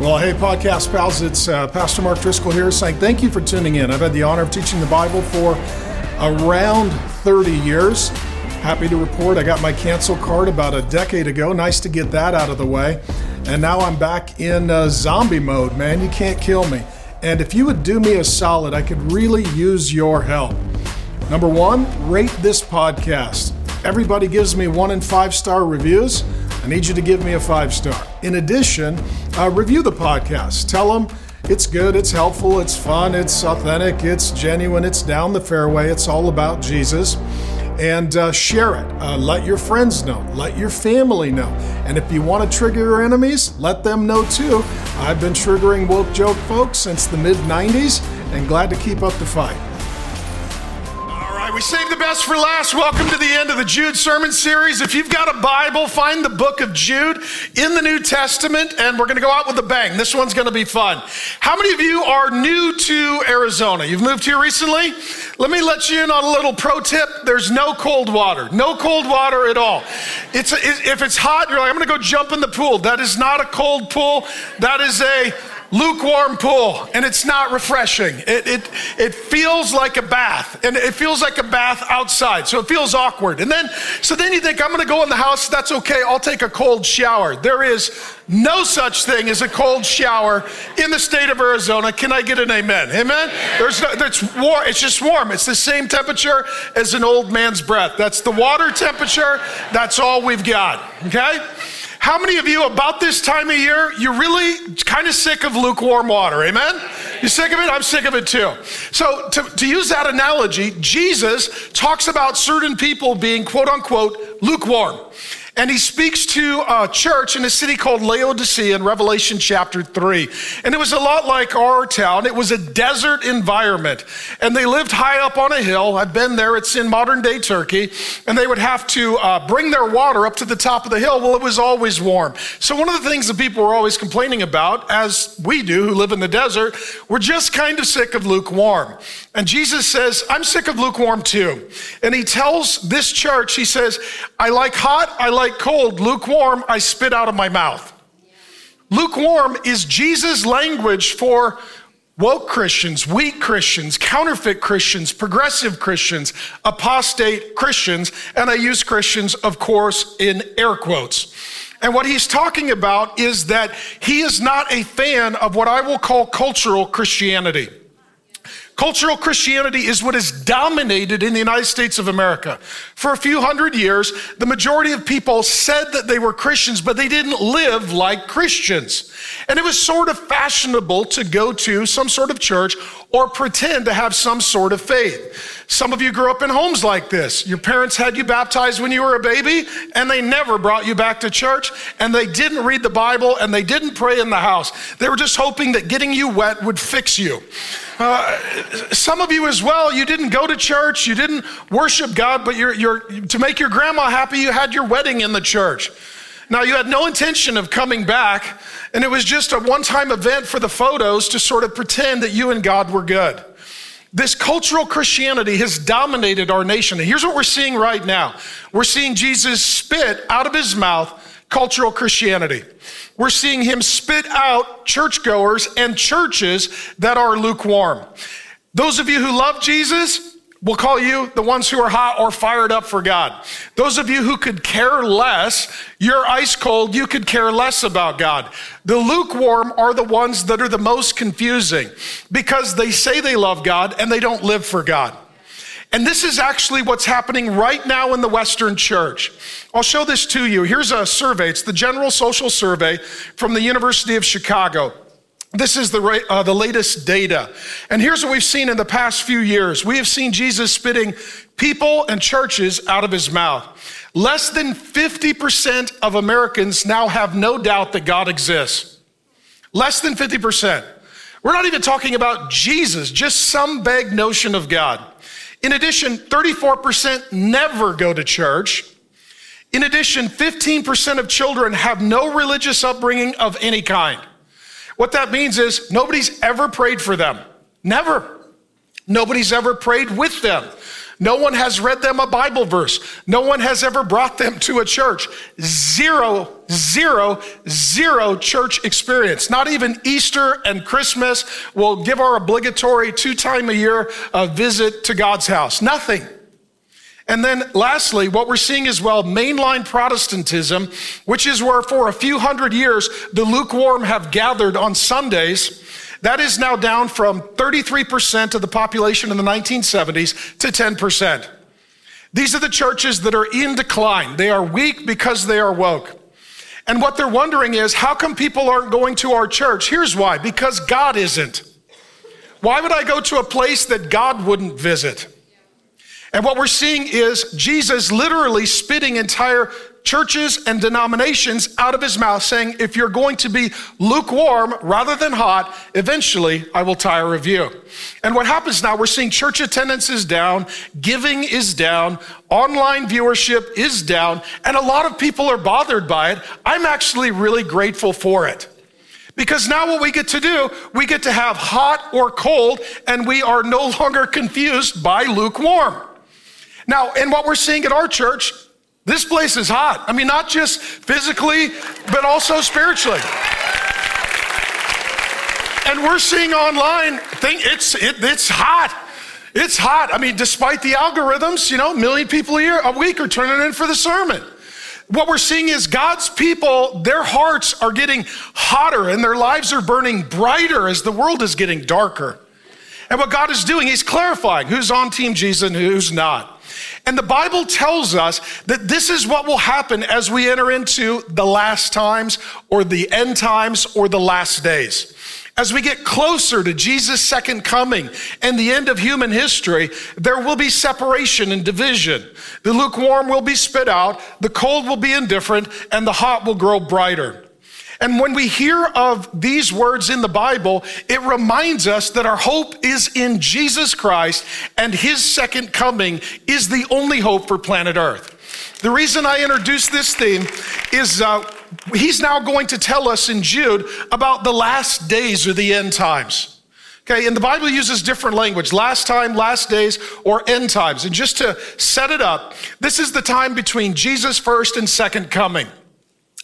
Well, hey, podcast pals, it's uh, Pastor Mark Driscoll here saying thank you for tuning in. I've had the honor of teaching the Bible for around 30 years. Happy to report I got my cancel card about a decade ago. Nice to get that out of the way. And now I'm back in uh, zombie mode, man. You can't kill me. And if you would do me a solid, I could really use your help. Number one, rate this podcast. Everybody gives me one and five star reviews. I need you to give me a five star. In addition, uh, review the podcast. Tell them it's good, it's helpful, it's fun, it's authentic, it's genuine, it's down the fairway, it's all about Jesus. And uh, share it. Uh, let your friends know. Let your family know. And if you want to trigger your enemies, let them know too. I've been triggering woke joke folks since the mid 90s and glad to keep up the fight we saved the best for last. Welcome to the end of the Jude sermon series. If you've got a Bible, find the book of Jude in the New Testament, and we're going to go out with a bang. This one's going to be fun. How many of you are new to Arizona? You've moved here recently? Let me let you in on a little pro tip. There's no cold water, no cold water at all. It's if it's hot, you're like, I'm going to go jump in the pool. That is not a cold pool. That is a lukewarm pool and it's not refreshing. It, it, it feels like a bath and it feels like a bath outside. So it feels awkward. And then, so then you think, I'm going to go in the house. That's okay. I'll take a cold shower. There is no such thing as a cold shower in the state of Arizona. Can I get an amen? Amen? There's no, it's warm. It's just warm. It's the same temperature as an old man's breath. That's the water temperature. That's all we've got. Okay? How many of you, about this time of year, you're really kind of sick of lukewarm water? Amen? You're sick of it? I'm sick of it too. So, to, to use that analogy, Jesus talks about certain people being quote unquote lukewarm. And he speaks to a church in a city called Laodicea in Revelation chapter 3. And it was a lot like our town. It was a desert environment. And they lived high up on a hill. I've been there, it's in modern day Turkey. And they would have to uh, bring their water up to the top of the hill. Well, it was always warm. So, one of the things that people were always complaining about, as we do who live in the desert, we're just kind of sick of lukewarm. And Jesus says, I'm sick of lukewarm too. And he tells this church, he says, I like hot, I like like cold, lukewarm, I spit out of my mouth. Lukewarm is Jesus' language for woke Christians, weak Christians, counterfeit Christians, progressive Christians, apostate Christians, and I use Christians, of course, in air quotes. And what he's talking about is that he is not a fan of what I will call cultural Christianity. Cultural Christianity is what has dominated in the United States of America. For a few hundred years, the majority of people said that they were Christians, but they didn't live like Christians. And it was sort of fashionable to go to some sort of church or pretend to have some sort of faith. Some of you grew up in homes like this. Your parents had you baptized when you were a baby, and they never brought you back to church, and they didn't read the Bible, and they didn't pray in the house. They were just hoping that getting you wet would fix you. Uh, some of you as well, you didn't go to church, you didn't worship God, but you're, you're, to make your grandma happy, you had your wedding in the church. Now, you had no intention of coming back, and it was just a one time event for the photos to sort of pretend that you and God were good. This cultural Christianity has dominated our nation. And here's what we're seeing right now we're seeing Jesus spit out of his mouth cultural Christianity. We're seeing him spit out churchgoers and churches that are lukewarm. Those of you who love Jesus, We'll call you the ones who are hot or fired up for God. Those of you who could care less, you're ice cold, you could care less about God. The lukewarm are the ones that are the most confusing because they say they love God and they don't live for God. And this is actually what's happening right now in the Western church. I'll show this to you. Here's a survey. It's the General Social Survey from the University of Chicago. This is the, uh, the latest data. And here's what we've seen in the past few years. We have seen Jesus spitting people and churches out of his mouth. Less than 50% of Americans now have no doubt that God exists. Less than 50%. We're not even talking about Jesus, just some vague notion of God. In addition, 34% never go to church. In addition, 15% of children have no religious upbringing of any kind. What that means is nobody's ever prayed for them. Never. Nobody's ever prayed with them. No one has read them a Bible verse. No one has ever brought them to a church. Zero, zero, zero church experience. Not even Easter and Christmas will give our obligatory two time a year a visit to God's house. Nothing. And then lastly, what we're seeing as well, mainline Protestantism, which is where for a few hundred years the lukewarm have gathered on Sundays. That is now down from 33% of the population in the 1970s to 10%. These are the churches that are in decline. They are weak because they are woke. And what they're wondering is, how come people aren't going to our church? Here's why because God isn't. Why would I go to a place that God wouldn't visit? And what we're seeing is Jesus literally spitting entire churches and denominations out of his mouth, saying, If you're going to be lukewarm rather than hot, eventually I will tire of you. And what happens now, we're seeing church attendance is down, giving is down, online viewership is down, and a lot of people are bothered by it. I'm actually really grateful for it. Because now what we get to do, we get to have hot or cold, and we are no longer confused by lukewarm. Now, in what we're seeing at our church, this place is hot. I mean, not just physically, but also spiritually. And we're seeing online, thing, it's, it, it's hot. It's hot. I mean, despite the algorithms, you know, a million people a year, a week are turning in for the sermon. What we're seeing is God's people, their hearts are getting hotter and their lives are burning brighter as the world is getting darker. And what God is doing, He's clarifying who's on Team Jesus and who's not. And the Bible tells us that this is what will happen as we enter into the last times or the end times or the last days. As we get closer to Jesus' second coming and the end of human history, there will be separation and division. The lukewarm will be spit out, the cold will be indifferent, and the hot will grow brighter. And when we hear of these words in the Bible, it reminds us that our hope is in Jesus Christ and his second coming is the only hope for planet Earth. The reason I introduced this theme is uh, he's now going to tell us in Jude about the last days or the end times. Okay, and the Bible uses different language last time, last days, or end times. And just to set it up, this is the time between Jesus' first and second coming.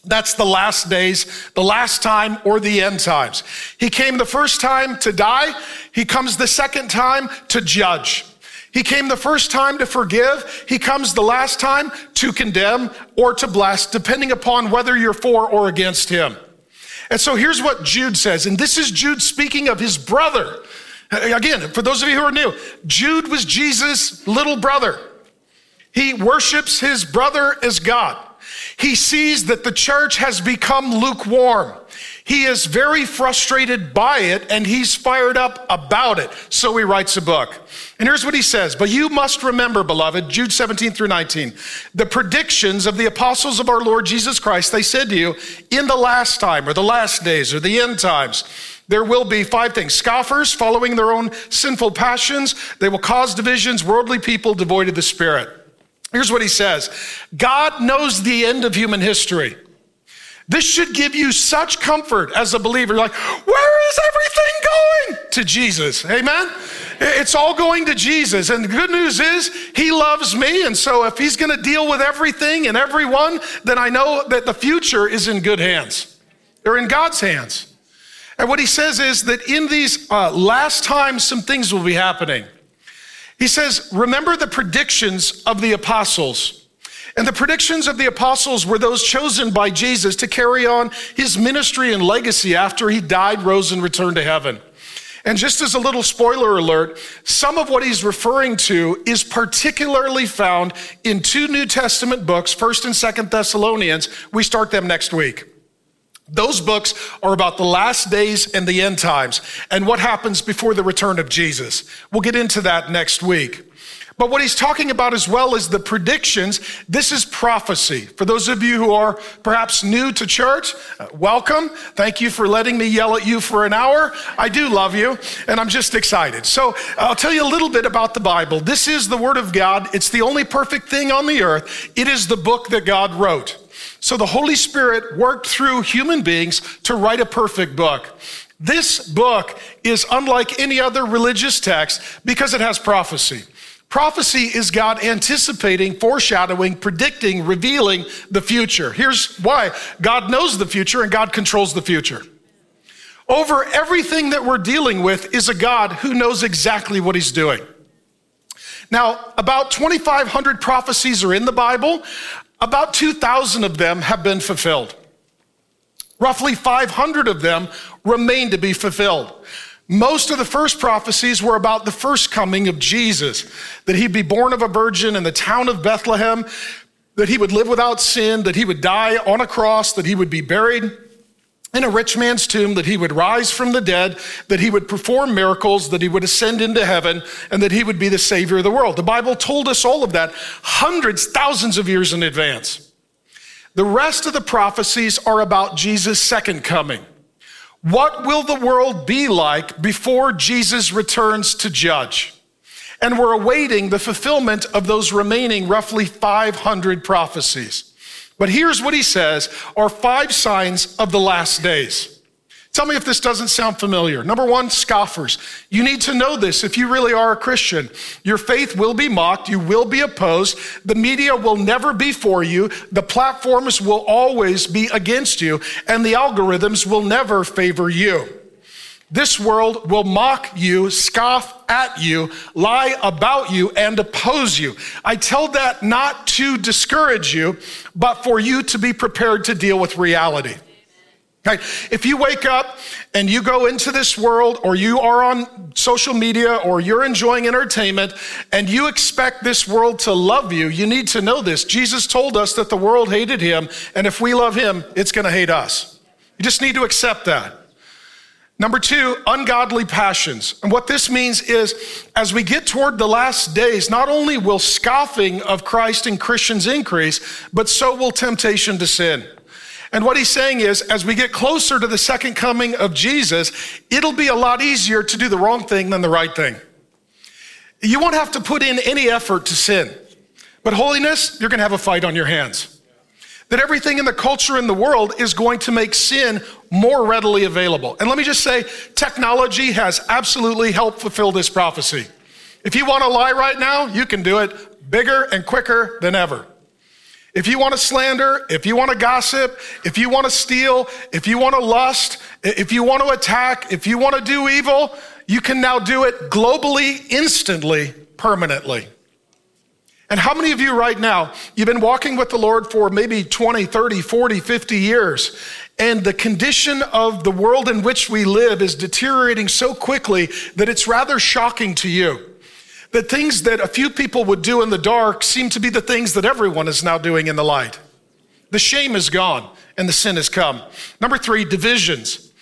That's the last days, the last time, or the end times. He came the first time to die. He comes the second time to judge. He came the first time to forgive. He comes the last time to condemn or to bless, depending upon whether you're for or against him. And so here's what Jude says, and this is Jude speaking of his brother. Again, for those of you who are new, Jude was Jesus' little brother. He worships his brother as God. He sees that the church has become lukewarm. He is very frustrated by it and he's fired up about it. So he writes a book. And here's what he says But you must remember, beloved, Jude 17 through 19, the predictions of the apostles of our Lord Jesus Christ. They said to you, in the last time, or the last days, or the end times, there will be five things scoffers following their own sinful passions. They will cause divisions, worldly people devoid of the Spirit. Here's what he says God knows the end of human history. This should give you such comfort as a believer. Like, where is everything going? To Jesus. Amen? It's all going to Jesus. And the good news is, He loves me. And so, if He's going to deal with everything and everyone, then I know that the future is in good hands. They're in God's hands. And what He says is that in these uh, last times, some things will be happening. He says, Remember the predictions of the apostles. And the predictions of the apostles were those chosen by Jesus to carry on his ministry and legacy after he died, rose, and returned to heaven. And just as a little spoiler alert, some of what he's referring to is particularly found in two New Testament books, 1st and 2nd Thessalonians. We start them next week. Those books are about the last days and the end times and what happens before the return of Jesus. We'll get into that next week. But what he's talking about as well is the predictions. This is prophecy. For those of you who are perhaps new to church, uh, welcome. Thank you for letting me yell at you for an hour. I do love you, and I'm just excited. So I'll tell you a little bit about the Bible. This is the Word of God. It's the only perfect thing on the earth. It is the book that God wrote. So the Holy Spirit worked through human beings to write a perfect book. This book is unlike any other religious text because it has prophecy. Prophecy is God anticipating, foreshadowing, predicting, revealing the future. Here's why God knows the future and God controls the future. Over everything that we're dealing with is a God who knows exactly what he's doing. Now, about 2,500 prophecies are in the Bible. About 2,000 of them have been fulfilled. Roughly 500 of them remain to be fulfilled. Most of the first prophecies were about the first coming of Jesus, that he'd be born of a virgin in the town of Bethlehem, that he would live without sin, that he would die on a cross, that he would be buried in a rich man's tomb, that he would rise from the dead, that he would perform miracles, that he would ascend into heaven, and that he would be the savior of the world. The Bible told us all of that hundreds, thousands of years in advance. The rest of the prophecies are about Jesus' second coming. What will the world be like before Jesus returns to judge? And we're awaiting the fulfillment of those remaining roughly 500 prophecies. But here's what he says are five signs of the last days. Tell me if this doesn't sound familiar. Number one, scoffers. You need to know this if you really are a Christian. Your faith will be mocked, you will be opposed, the media will never be for you, the platforms will always be against you, and the algorithms will never favor you. This world will mock you, scoff at you, lie about you, and oppose you. I tell that not to discourage you, but for you to be prepared to deal with reality. Okay? If you wake up and you go into this world, or you are on social media, or you're enjoying entertainment, and you expect this world to love you, you need to know this. Jesus told us that the world hated him, and if we love him, it's going to hate us. You just need to accept that. Number two, ungodly passions. And what this means is, as we get toward the last days, not only will scoffing of Christ and Christians increase, but so will temptation to sin. And what he's saying is, as we get closer to the second coming of Jesus, it'll be a lot easier to do the wrong thing than the right thing. You won't have to put in any effort to sin. But holiness, you're going to have a fight on your hands. That everything in the culture in the world is going to make sin more readily available. And let me just say, technology has absolutely helped fulfill this prophecy. If you want to lie right now, you can do it bigger and quicker than ever. If you want to slander, if you want to gossip, if you want to steal, if you want to lust, if you want to attack, if you want to do evil, you can now do it globally, instantly, permanently. And how many of you right now, you've been walking with the Lord for maybe 20, 30, 40, 50 years, and the condition of the world in which we live is deteriorating so quickly that it's rather shocking to you. The things that a few people would do in the dark seem to be the things that everyone is now doing in the light. The shame is gone and the sin has come. Number three, divisions.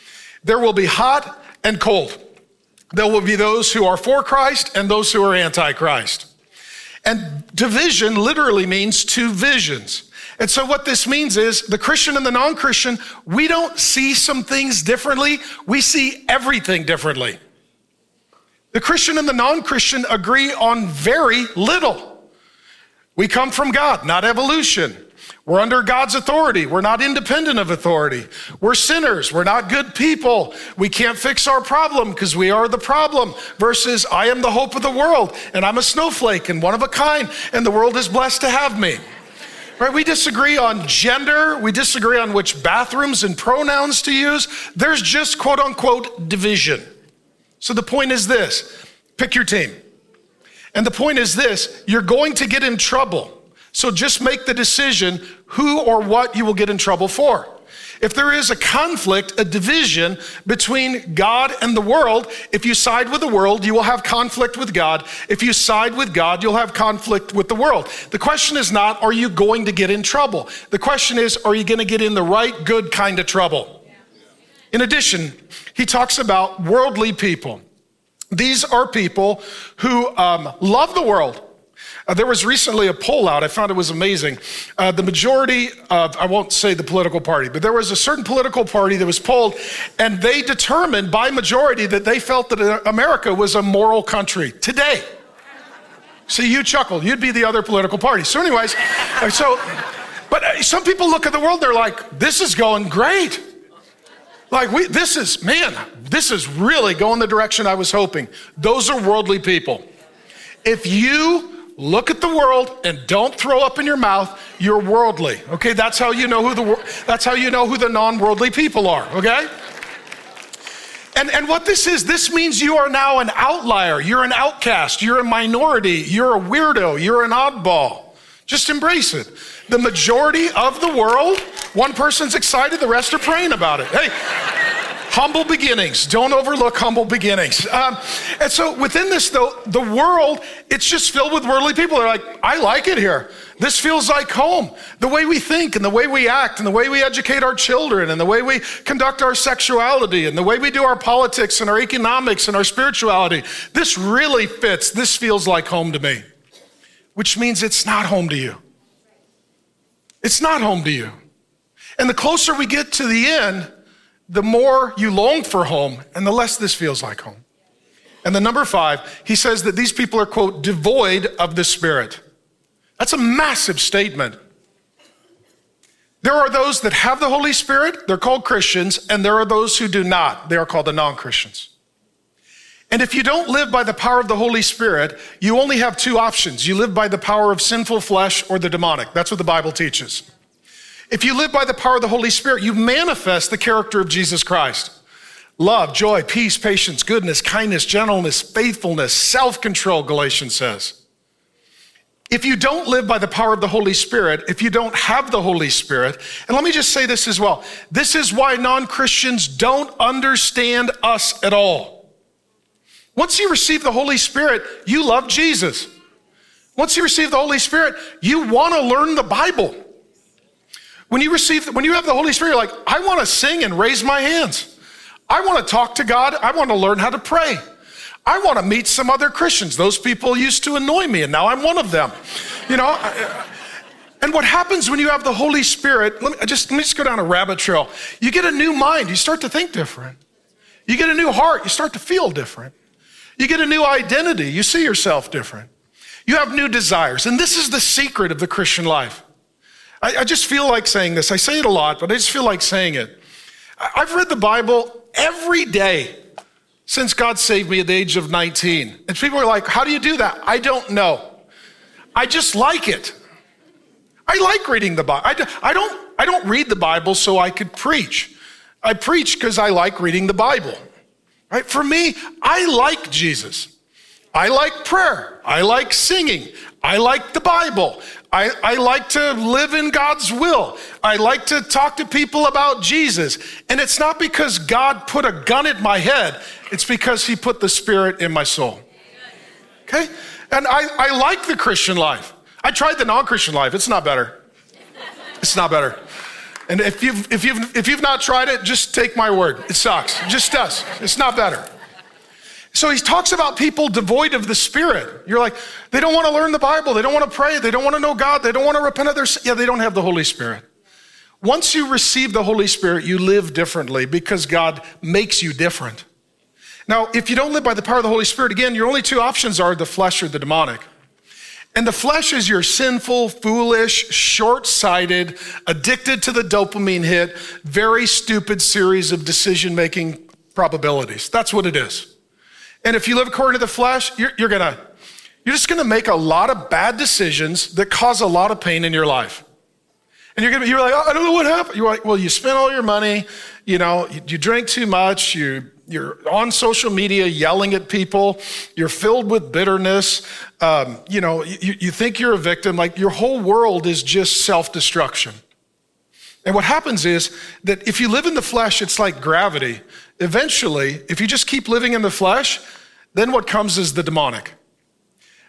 There will be hot and cold. There will be those who are for Christ and those who are anti Christ. And division literally means two visions. And so, what this means is the Christian and the non Christian, we don't see some things differently, we see everything differently. The Christian and the non Christian agree on very little. We come from God, not evolution. We're under God's authority. We're not independent of authority. We're sinners. We're not good people. We can't fix our problem because we are the problem. Versus, I am the hope of the world and I'm a snowflake and one of a kind and the world is blessed to have me. Right? We disagree on gender. We disagree on which bathrooms and pronouns to use. There's just quote unquote division. So the point is this pick your team. And the point is this you're going to get in trouble. So just make the decision who or what you will get in trouble for. If there is a conflict, a division between God and the world, if you side with the world, you will have conflict with God. If you side with God, you'll have conflict with the world. The question is not, are you going to get in trouble? The question is, are you going to get in the right, good kind of trouble? In addition, he talks about worldly people. These are people who um, love the world. Uh, there was recently a poll out. I found it was amazing. Uh, the majority of, I won't say the political party, but there was a certain political party that was polled, and they determined by majority that they felt that uh, America was a moral country today. See, you chuckle. You'd be the other political party. So, anyways, uh, so, but uh, some people look at the world, they're like, this is going great. Like, we, this is, man, this is really going the direction I was hoping. Those are worldly people. If you look at the world and don't throw up in your mouth, you're worldly. Okay, that's how you know who the that's how you know who the non-worldly people are, okay? And, and what this is, this means you are now an outlier. You're an outcast. You're a minority. You're a weirdo. You're an oddball. Just embrace it. The majority of the world, one person's excited, the rest are praying about it. Hey, humble beginnings. Don't overlook humble beginnings. Um, and so within this, though, the world, it's just filled with worldly people. They're like, I like it here. This feels like home. The way we think and the way we act and the way we educate our children and the way we conduct our sexuality and the way we do our politics and our economics and our spirituality. This really fits. This feels like home to me which means it's not home to you. It's not home to you. And the closer we get to the end, the more you long for home and the less this feels like home. And the number five, he says that these people are, quote, devoid of the Spirit. That's a massive statement. There are those that have the Holy Spirit, they're called Christians, and there are those who do not. They are called the non Christians. And if you don't live by the power of the Holy Spirit, you only have two options. You live by the power of sinful flesh or the demonic. That's what the Bible teaches. If you live by the power of the Holy Spirit, you manifest the character of Jesus Christ love, joy, peace, patience, goodness, kindness, gentleness, faithfulness, self control, Galatians says. If you don't live by the power of the Holy Spirit, if you don't have the Holy Spirit, and let me just say this as well this is why non Christians don't understand us at all. Once you receive the Holy Spirit, you love Jesus. Once you receive the Holy Spirit, you want to learn the Bible. When you receive, when you have the Holy Spirit, you're like, I want to sing and raise my hands. I want to talk to God. I want to learn how to pray. I want to meet some other Christians. Those people used to annoy me, and now I'm one of them. You know, and what happens when you have the Holy Spirit? Let me just let me just go down a rabbit trail. You get a new mind. You start to think different. You get a new heart. You start to feel different. You get a new identity. You see yourself different. You have new desires. And this is the secret of the Christian life. I, I, just feel like saying this. I say it a lot, but I just feel like saying it. I've read the Bible every day since God saved me at the age of 19. And people are like, How do you do that? I don't know. I just like it. I like reading the Bible. I, I, don't, I don't read the Bible so I could preach. I preach because I like reading the Bible. Right? For me, I like Jesus. I like prayer. I like singing. I like the Bible. I, I, like to live in God's will. I like to talk to people about Jesus. And it's not because God put a gun in my head, it's because He put the Spirit in my soul. Okay? And I, I like the Christian life. I tried the non Christian life, it's not better. It's not better. And if you've, if, you've, if you've not tried it, just take my word. It sucks. It just does. It's not better. So he talks about people devoid of the Spirit. You're like, they don't want to learn the Bible. They don't want to pray. They don't want to know God. They don't want to repent of their sin. Yeah, they don't have the Holy Spirit. Once you receive the Holy Spirit, you live differently because God makes you different. Now, if you don't live by the power of the Holy Spirit, again, your only two options are the flesh or the demonic. And the flesh is your sinful, foolish, short sighted, addicted to the dopamine hit, very stupid series of decision making probabilities. That's what it is. And if you live according to the flesh, you're, you're gonna, you're just gonna make a lot of bad decisions that cause a lot of pain in your life. And you're gonna, you're like, oh, I don't know what happened. You're like, well, you spent all your money, you know, you, you drink too much, you you're on social media yelling at people. You're filled with bitterness. Um, you know, you, you think you're a victim. Like your whole world is just self destruction. And what happens is that if you live in the flesh, it's like gravity. Eventually, if you just keep living in the flesh, then what comes is the demonic.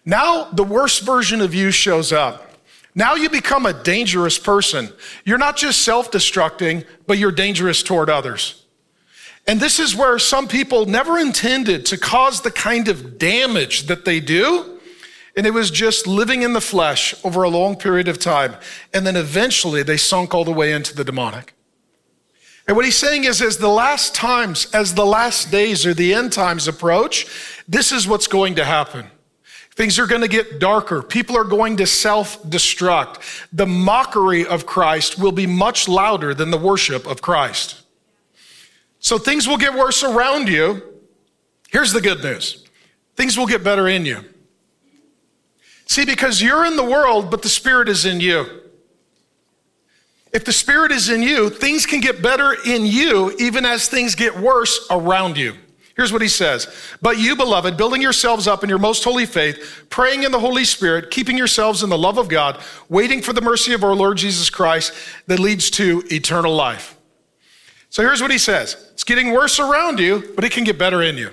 Now, the worst version of you shows up. Now you become a dangerous person. You're not just self destructing, but you're dangerous toward others. And this is where some people never intended to cause the kind of damage that they do. And it was just living in the flesh over a long period of time. And then eventually they sunk all the way into the demonic. And what he's saying is, as the last times, as the last days or the end times approach, this is what's going to happen. Things are going to get darker. People are going to self destruct. The mockery of Christ will be much louder than the worship of Christ. So things will get worse around you. Here's the good news things will get better in you. See, because you're in the world, but the Spirit is in you. If the Spirit is in you, things can get better in you, even as things get worse around you. Here's what he says But you, beloved, building yourselves up in your most holy faith, praying in the Holy Spirit, keeping yourselves in the love of God, waiting for the mercy of our Lord Jesus Christ that leads to eternal life. So here's what he says It's getting worse around you, but it can get better in you.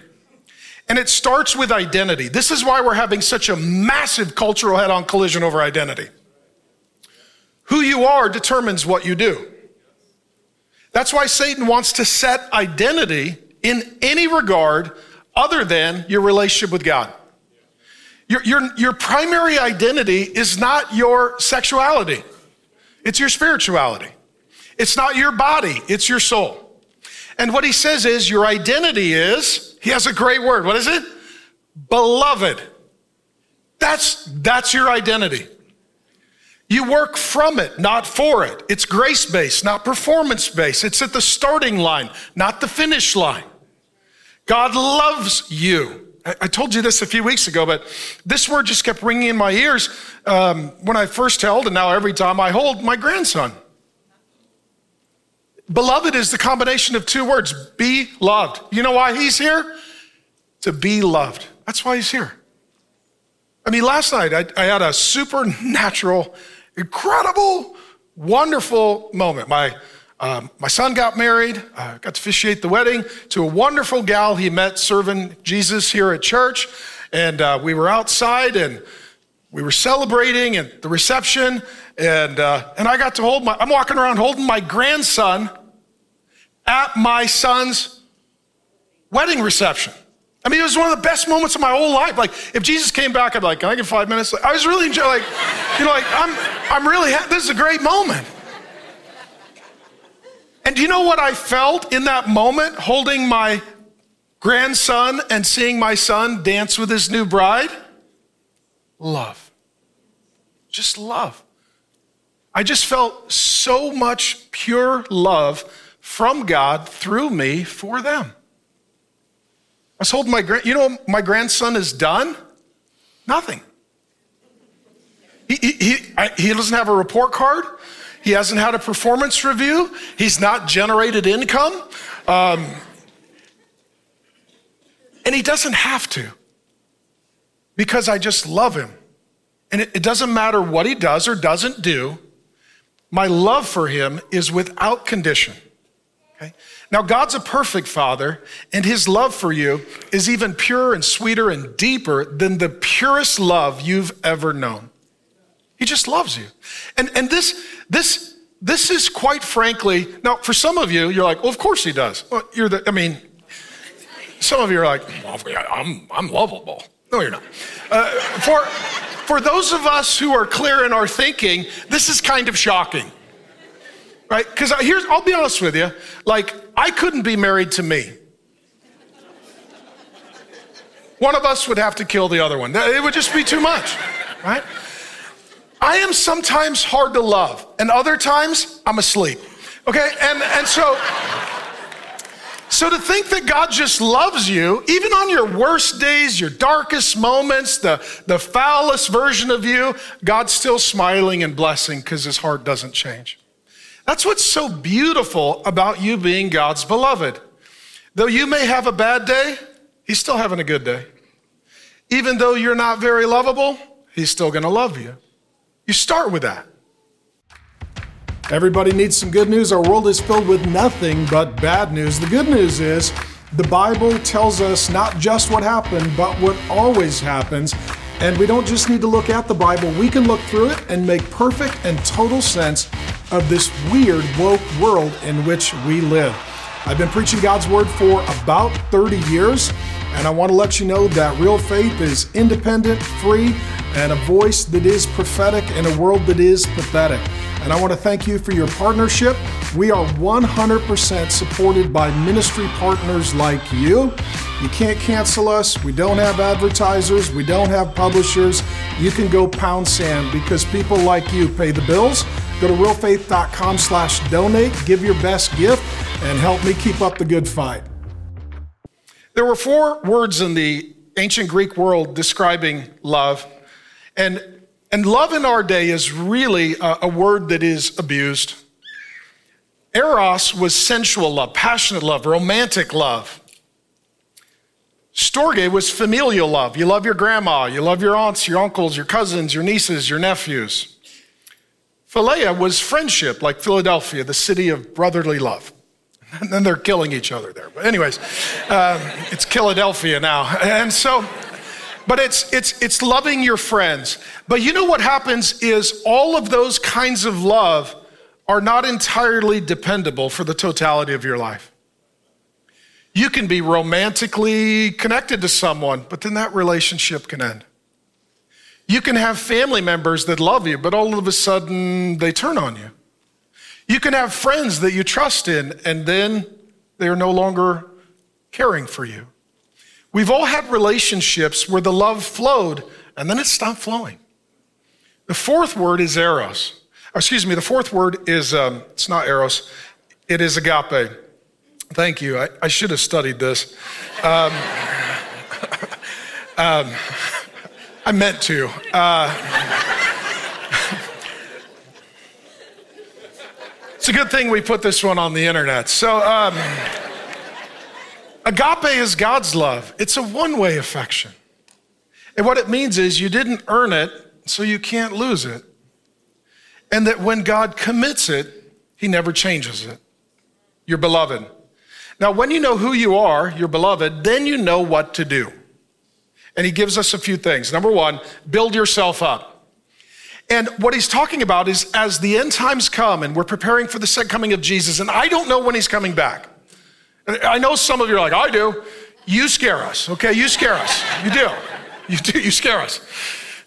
And it starts with identity. This is why we're having such a massive cultural head on collision over identity. Who you are determines what you do. That's why Satan wants to set identity in any regard other than your relationship with God. Your, your, your primary identity is not your sexuality, it's your spirituality. It's not your body, it's your soul. And what he says is your identity is, he has a great word. What is it? Beloved. That's, that's your identity. You work from it, not for it. It's grace based, not performance based. It's at the starting line, not the finish line. God loves you. I, told you this a few weeks ago, but this word just kept ringing in my ears um, when I first held, and now every time I hold my grandson. Beloved is the combination of two words be loved. You know why he's here? To be loved. That's why he's here. I mean, last night I, I had a supernatural, incredible, wonderful moment. My um, my son got married, uh, got to officiate the wedding to a wonderful gal he met serving Jesus here at church. And uh, we were outside and we were celebrating and the reception. And, uh, and I got to hold my, I'm walking around holding my grandson at my son's wedding reception. I mean, it was one of the best moments of my whole life. Like, if Jesus came back, I'd be like, can I get five minutes? I was really enjoying, like, you know, like, I'm, I'm really, ha- this is a great moment. And do you know what I felt in that moment holding my grandson and seeing my son dance with his new bride? Love. Just love. I just felt so much pure love from God through me for them. I told my grand, you know, my grandson is done. Nothing. He, he, he, I, he doesn't have a report card. He hasn't had a performance review. He's not generated income. Um, and he doesn't have to because I just love him. And it, it doesn't matter what he does or doesn't do, my love for him is without condition. Okay? Now, God's a perfect father, and his love for you is even purer and sweeter and deeper than the purest love you've ever known. He just loves you. And, and this, this, this is quite frankly, now for some of you, you're like, well, of course he does. Well, you're the, I mean, some of you are like, I'm, I'm lovable. No, you're not. Uh, for, for those of us who are clear in our thinking, this is kind of shocking. Right? Because here's, I'll be honest with you, like, I couldn't be married to me. One of us would have to kill the other one. It would just be too much, right? I am sometimes hard to love, and other times I'm asleep. Okay? And, and so, so to think that God just loves you, even on your worst days, your darkest moments, the, the foulest version of you, God's still smiling and blessing because his heart doesn't change. That's what's so beautiful about you being God's beloved. Though you may have a bad day, he's still having a good day. Even though you're not very lovable, he's still to love you. You start with that. Everybody needs some good news. Our world is filled with nothing but bad news. The good news is the Bible tells us not just what happened, but what always happens. And we don't just need to look at the Bible, we can look through it and make perfect and total sense of this weird, woke world in which we live. I've been preaching God's Word for about 30 years, and I want to let you know that real faith is independent, free, and a voice that is prophetic in a world that is pathetic. And I want to thank you for your partnership. We are 100% supported by ministry partners like you. You can't cancel us. We don't have advertisers. We don't have publishers. You can go pound sand because people like you pay the bills. Go to realfaith.com slash donate, give your best gift, and help me keep up the good fight. There were four words in the ancient Greek world describing love. And, and love in our day is really a, a word that is abused. Eros was sensual love, passionate love, romantic love. Storge was familial love. You love your grandma, you love your aunts, your uncles, your cousins, your nieces, your nephews. Philia was friendship, like Philadelphia, the city of brotherly love. And then they're killing each other there. But, anyways, uh, it's Philadelphia now. And so, but it's, it's, it's loving your friends. But you know what happens is all of those kinds of love are not entirely dependable for the totality of your life. You can be romantically connected to someone, but then that relationship can end. You can have family members that love you, but all of a sudden they turn on you. You can have friends that you trust in, and then they are no longer caring for you. We've all had relationships where the love flowed and then it stopped flowing. The fourth word is eros. excuse me, the fourth word is, um, it's not eros, it is agape. Thank you. I, I should have studied this. Um, um, I meant to. Uh, it's a good thing we put this one on the internet. So, um, agape is God's love, it's a one way affection. And what it means is you didn't earn it, so you can't lose it. And that when God commits it, He never changes it. You're beloved. Now, when you know who you are, you're beloved, then you know what to do. And he gives us a few things. Number one, build yourself up. And what he's talking about is as the end times come and we're preparing for the second coming of Jesus, and I don't know when he's coming back. I know some of you are like, I do. You scare us, okay? You scare us. You do. You do. You scare us.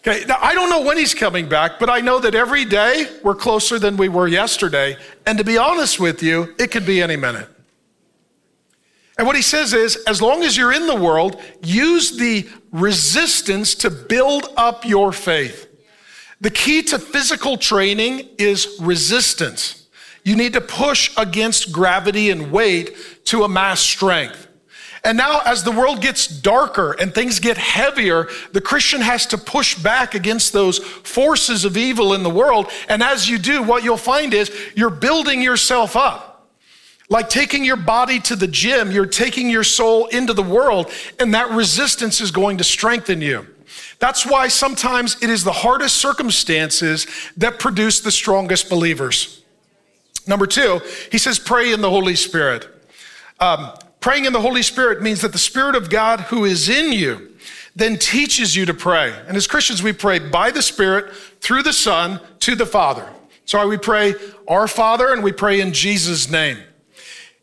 Okay, now I don't know when he's coming back, but I know that every day we're closer than we were yesterday. And to be honest with you, it could be any minute. And what he says is, as long as you're in the world, use the resistance to build up your faith. The key to physical training is resistance. You need to push against gravity and weight to amass strength. And now, as the world gets darker and things get heavier, the Christian has to push back against those forces of evil in the world. And as you do, what you'll find is you're building yourself up. Like taking your body to the gym, you're taking your soul into the world, and that resistance is going to strengthen you. That's why sometimes it is the hardest circumstances that produce the strongest believers. Number two, he says, pray in the Holy Spirit. Um, praying in the Holy Spirit means that the Spirit of God who is in you then teaches you to pray. And as Christians, we pray by the Spirit, through the Son, to the Father. So we pray, Our Father, and we pray in Jesus' name.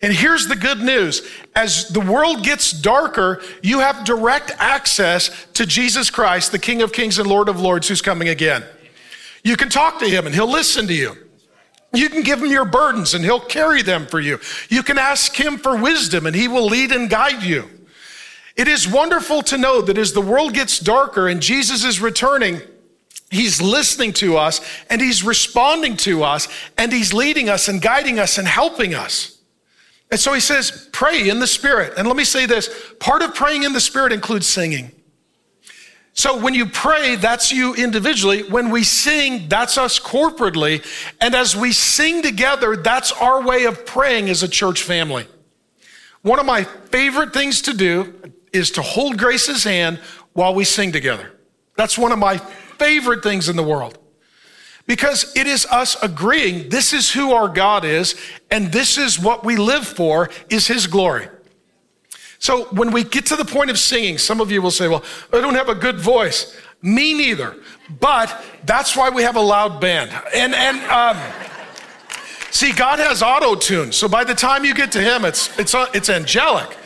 And here's the good news. As the world gets darker, you have direct access to Jesus Christ, the King of Kings and Lord of Lords, who's coming again. You can talk to him and he'll listen to you. You can give him your burdens and he'll carry them for you. You can ask him for wisdom and he will lead and guide you. It is wonderful to know that as the world gets darker and Jesus is returning, He's listening to us and he's responding to us and he's leading us and guiding us and helping us. And so he says, pray in the Spirit. And let me say this part of praying in the Spirit includes singing. So when you pray, that's you individually. When we sing, that's us corporately. And as we sing together, that's our way of praying as a church family. One of my favorite things to do is to hold Grace's hand while we sing together. That's one of my favorite things in the world. Because it is us agreeing this is who our God is and this is what we live for is his glory. So when we get to the point of singing, some of you will say, well, I don't have a good voice. Me neither. But that's why we have a loud band. And, and, um, see, God has auto tune. So by the time you get to him, it's, it's, uh, it's angelic.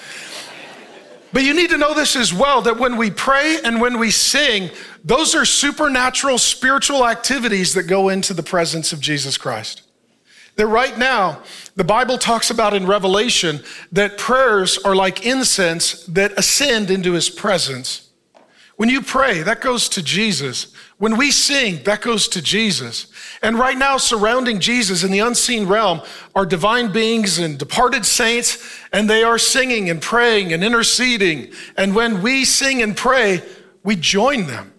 But you need to know this as well that when we pray and when we sing, those are supernatural spiritual activities that go into the presence of Jesus Christ. That right now, the Bible talks about in Revelation that prayers are like incense that ascend into his presence. When you pray, that goes to Jesus. When we sing, that goes to Jesus. And right now, surrounding Jesus in the unseen realm are divine beings and departed saints, and they are singing and praying and interceding. And when we sing and pray, we join them.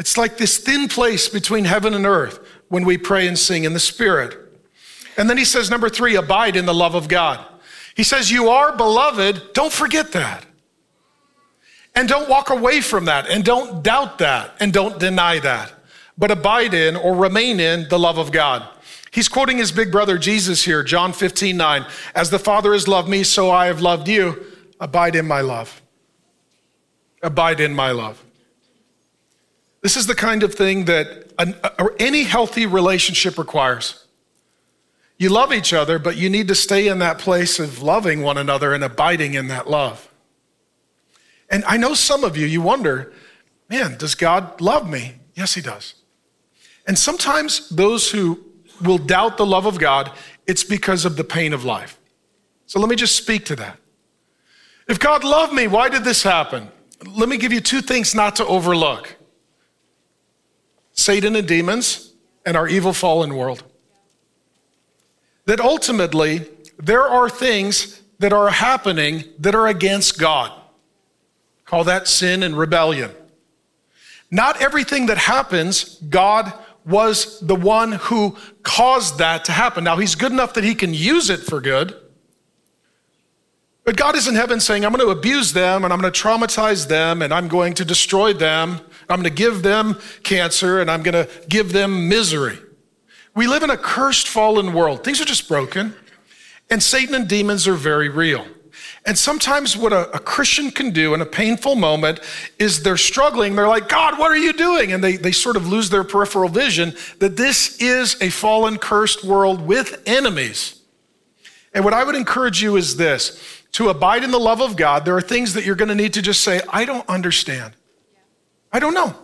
It's like this thin place between heaven and earth when we pray and sing in the Spirit. And then he says, number three, abide in the love of God. He says, You are beloved. Don't forget that. And don't walk away from that. And don't doubt that. And don't deny that. But abide in or remain in the love of God. He's quoting his big brother Jesus here, John 15, 9. As the Father has loved me, so I have loved you. Abide in my love. Abide in my love. This is the kind of thing that an, any healthy relationship requires. You love each other, but you need to stay in that place of loving one another and abiding in that love. And I know some of you, you wonder, man, does God love me? Yes, He does. And sometimes those who will doubt the love of God, it's because of the pain of life. So let me just speak to that. If God loved me, why did this happen? Let me give you two things not to overlook Satan and demons, and our evil fallen world. That ultimately, there are things that are happening that are against God. Call that sin and rebellion. Not everything that happens, God was the one who caused that to happen. Now, He's good enough that He can use it for good. But God is in heaven saying, I'm going to abuse them and I'm going to traumatize them and I'm going to destroy them I'm going to give them cancer and I'm going to give them misery. We live in a cursed, fallen world. Things are just broken. And Satan and demons are very real. And sometimes what a, a, Christian can do in a painful moment is they're struggling. They're like, God, what are you doing? And they, they sort of lose their peripheral vision that this is a fallen, cursed world with enemies. And what I would encourage you is this to abide in the love of God, there are things that you're going to need to just say, I don't understand. I don't know.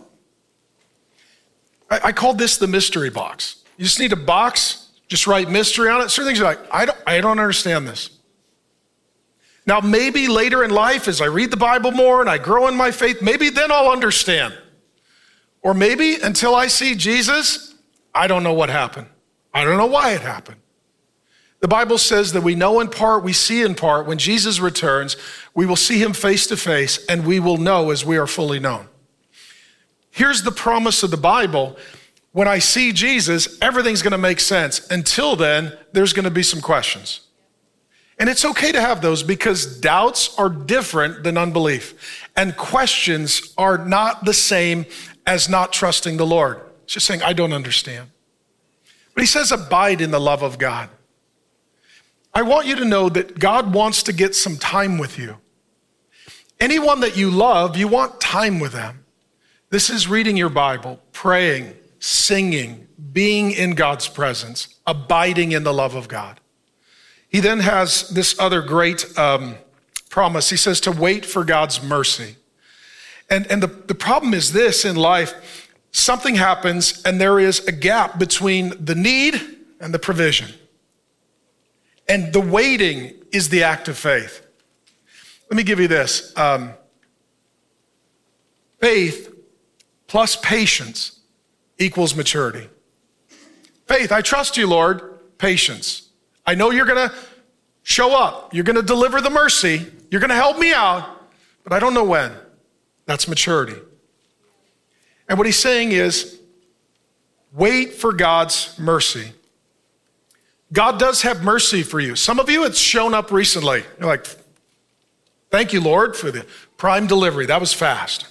I, I called this the mystery box. You just need a box, just write mystery on it. Certain things are like, I don't, I don't understand this. Now, maybe later in life, as I read the Bible more and I grow in my faith, maybe then I'll understand. Or maybe until I see Jesus, I don't know what happened. I don't know why it happened. The Bible says that we know in part, we see in part. When Jesus returns, we will see him face to face and we will know as we are fully known. Here's the promise of the Bible. When I see Jesus, everything's going to make sense. Until then, there's going to be some questions. And it's okay to have those because doubts are different than unbelief. And questions are not the same as not trusting the Lord. It's just saying, I don't understand. But he says, abide in the love of God. I want you to know that God wants to get some time with you. Anyone that you love, you want time with them. This is reading your Bible, praying, singing, being in God's presence, abiding in the love of God. He then has this other great um, promise. He says to wait for God's mercy. And, and the, the problem is this in life something happens, and there is a gap between the need and the provision. And the waiting is the act of faith. Let me give you this um, faith plus patience equals maturity. Faith, I trust you, Lord. Patience. I know you're going to show up. You're going to deliver the mercy. You're going to help me out, but I don't know when. That's maturity. And what he's saying is wait for God's mercy. God does have mercy for you. Some of you, it's shown up recently. You're like, thank you, Lord, for the prime delivery. That was fast.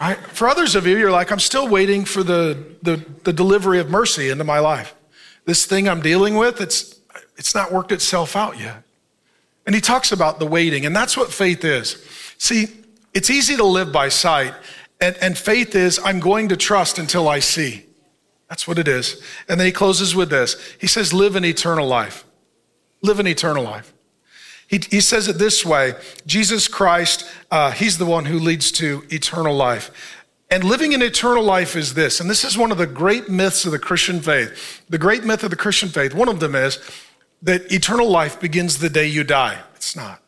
I, for others of you, you're like, I'm still waiting for the, the, the delivery of mercy into my life. This thing I'm dealing with, it's, it's not worked itself out yet. And he talks about the waiting, and that's what faith is. See, it's easy to live by sight, and, and faith is I'm going to trust until I see. That's what it is. And then he closes with this He says, Live an eternal life. Live an eternal life. He, he says it this way Jesus Christ, uh, He's the one who leads to eternal life. And living in eternal life is this, and this is one of the great myths of the Christian faith. The great myth of the Christian faith, one of them is that eternal life begins the day you die. It's not.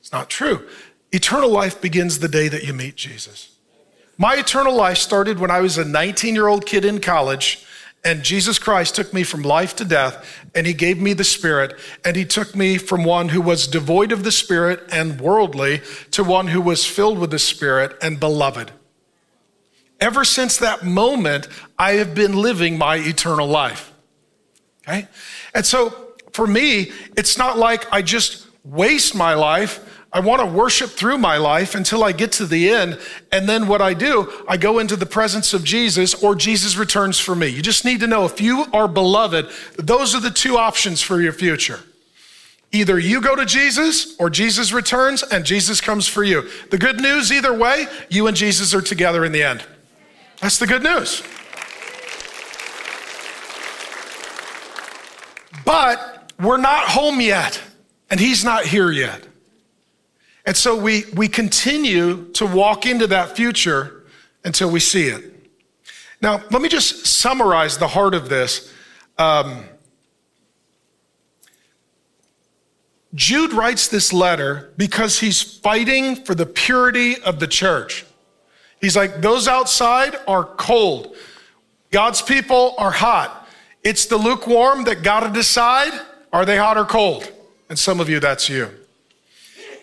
It's not true. Eternal life begins the day that you meet Jesus. My eternal life started when I was a 19 year old kid in college and Jesus Christ took me from life to death, and he gave me the Spirit, and he took me from one who was devoid of the Spirit and worldly to one who was filled with the Spirit and beloved. ever since that moment, I have been living my eternal life. Okay? And so for me, it's not like I just waste my life. I want to worship through my life until I get to the end. And then what I do, I go into the presence of Jesus or Jesus returns for me. You just need to know if you are beloved, those are the two options for your future. Either you go to Jesus or Jesus returns and Jesus comes for you. The good news, either way, you and Jesus are together in the end. That's the good news. But we're not home yet, and he's not here yet. And so we, we continue to walk into that future until we see it. Now, let me just summarize the heart of this. Um, Jude writes this letter because he's fighting for the purity of the church. He's like, those outside are cold. God's people are hot. It's the lukewarm that got to decide are they hot or cold? And some of you, that's you.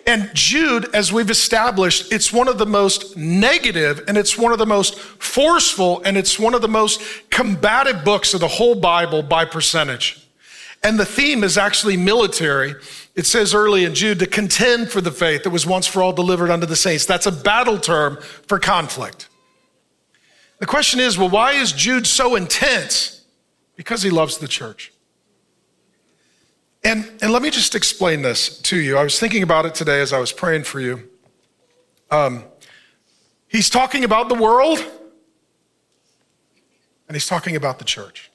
And Jude, as we've established, it's one of the most negative and it's one of the most forceful and it's one of the most combative books of the whole Bible by percentage. And the theme is actually military. It says early in Jude to contend for the faith that was once for all delivered unto the saints. That's a battle term for conflict. The question is well, why is Jude so intense? Because he loves the church. And, and let me just explain this to you. I was thinking about it today as I was praying for you. Um, he's talking about the world, and he's talking about the church.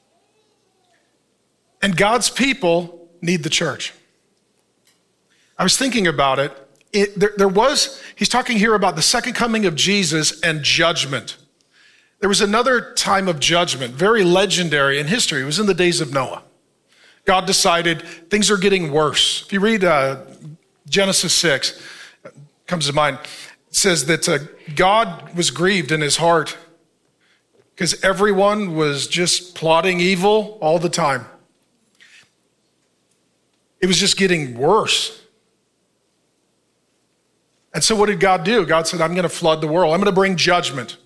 And God's people need the church. I was thinking about it. it there, there was, he's talking here about the second coming of Jesus and judgment. There was another time of judgment, very legendary in history. It was in the days of Noah. God decided things are getting worse. If you read uh, Genesis 6, comes to mind, it says that uh, God was grieved in his heart because everyone was just plotting evil all the time. It was just getting worse. And so, what did God do? God said, I'm going to flood the world. I'm going to bring judgment.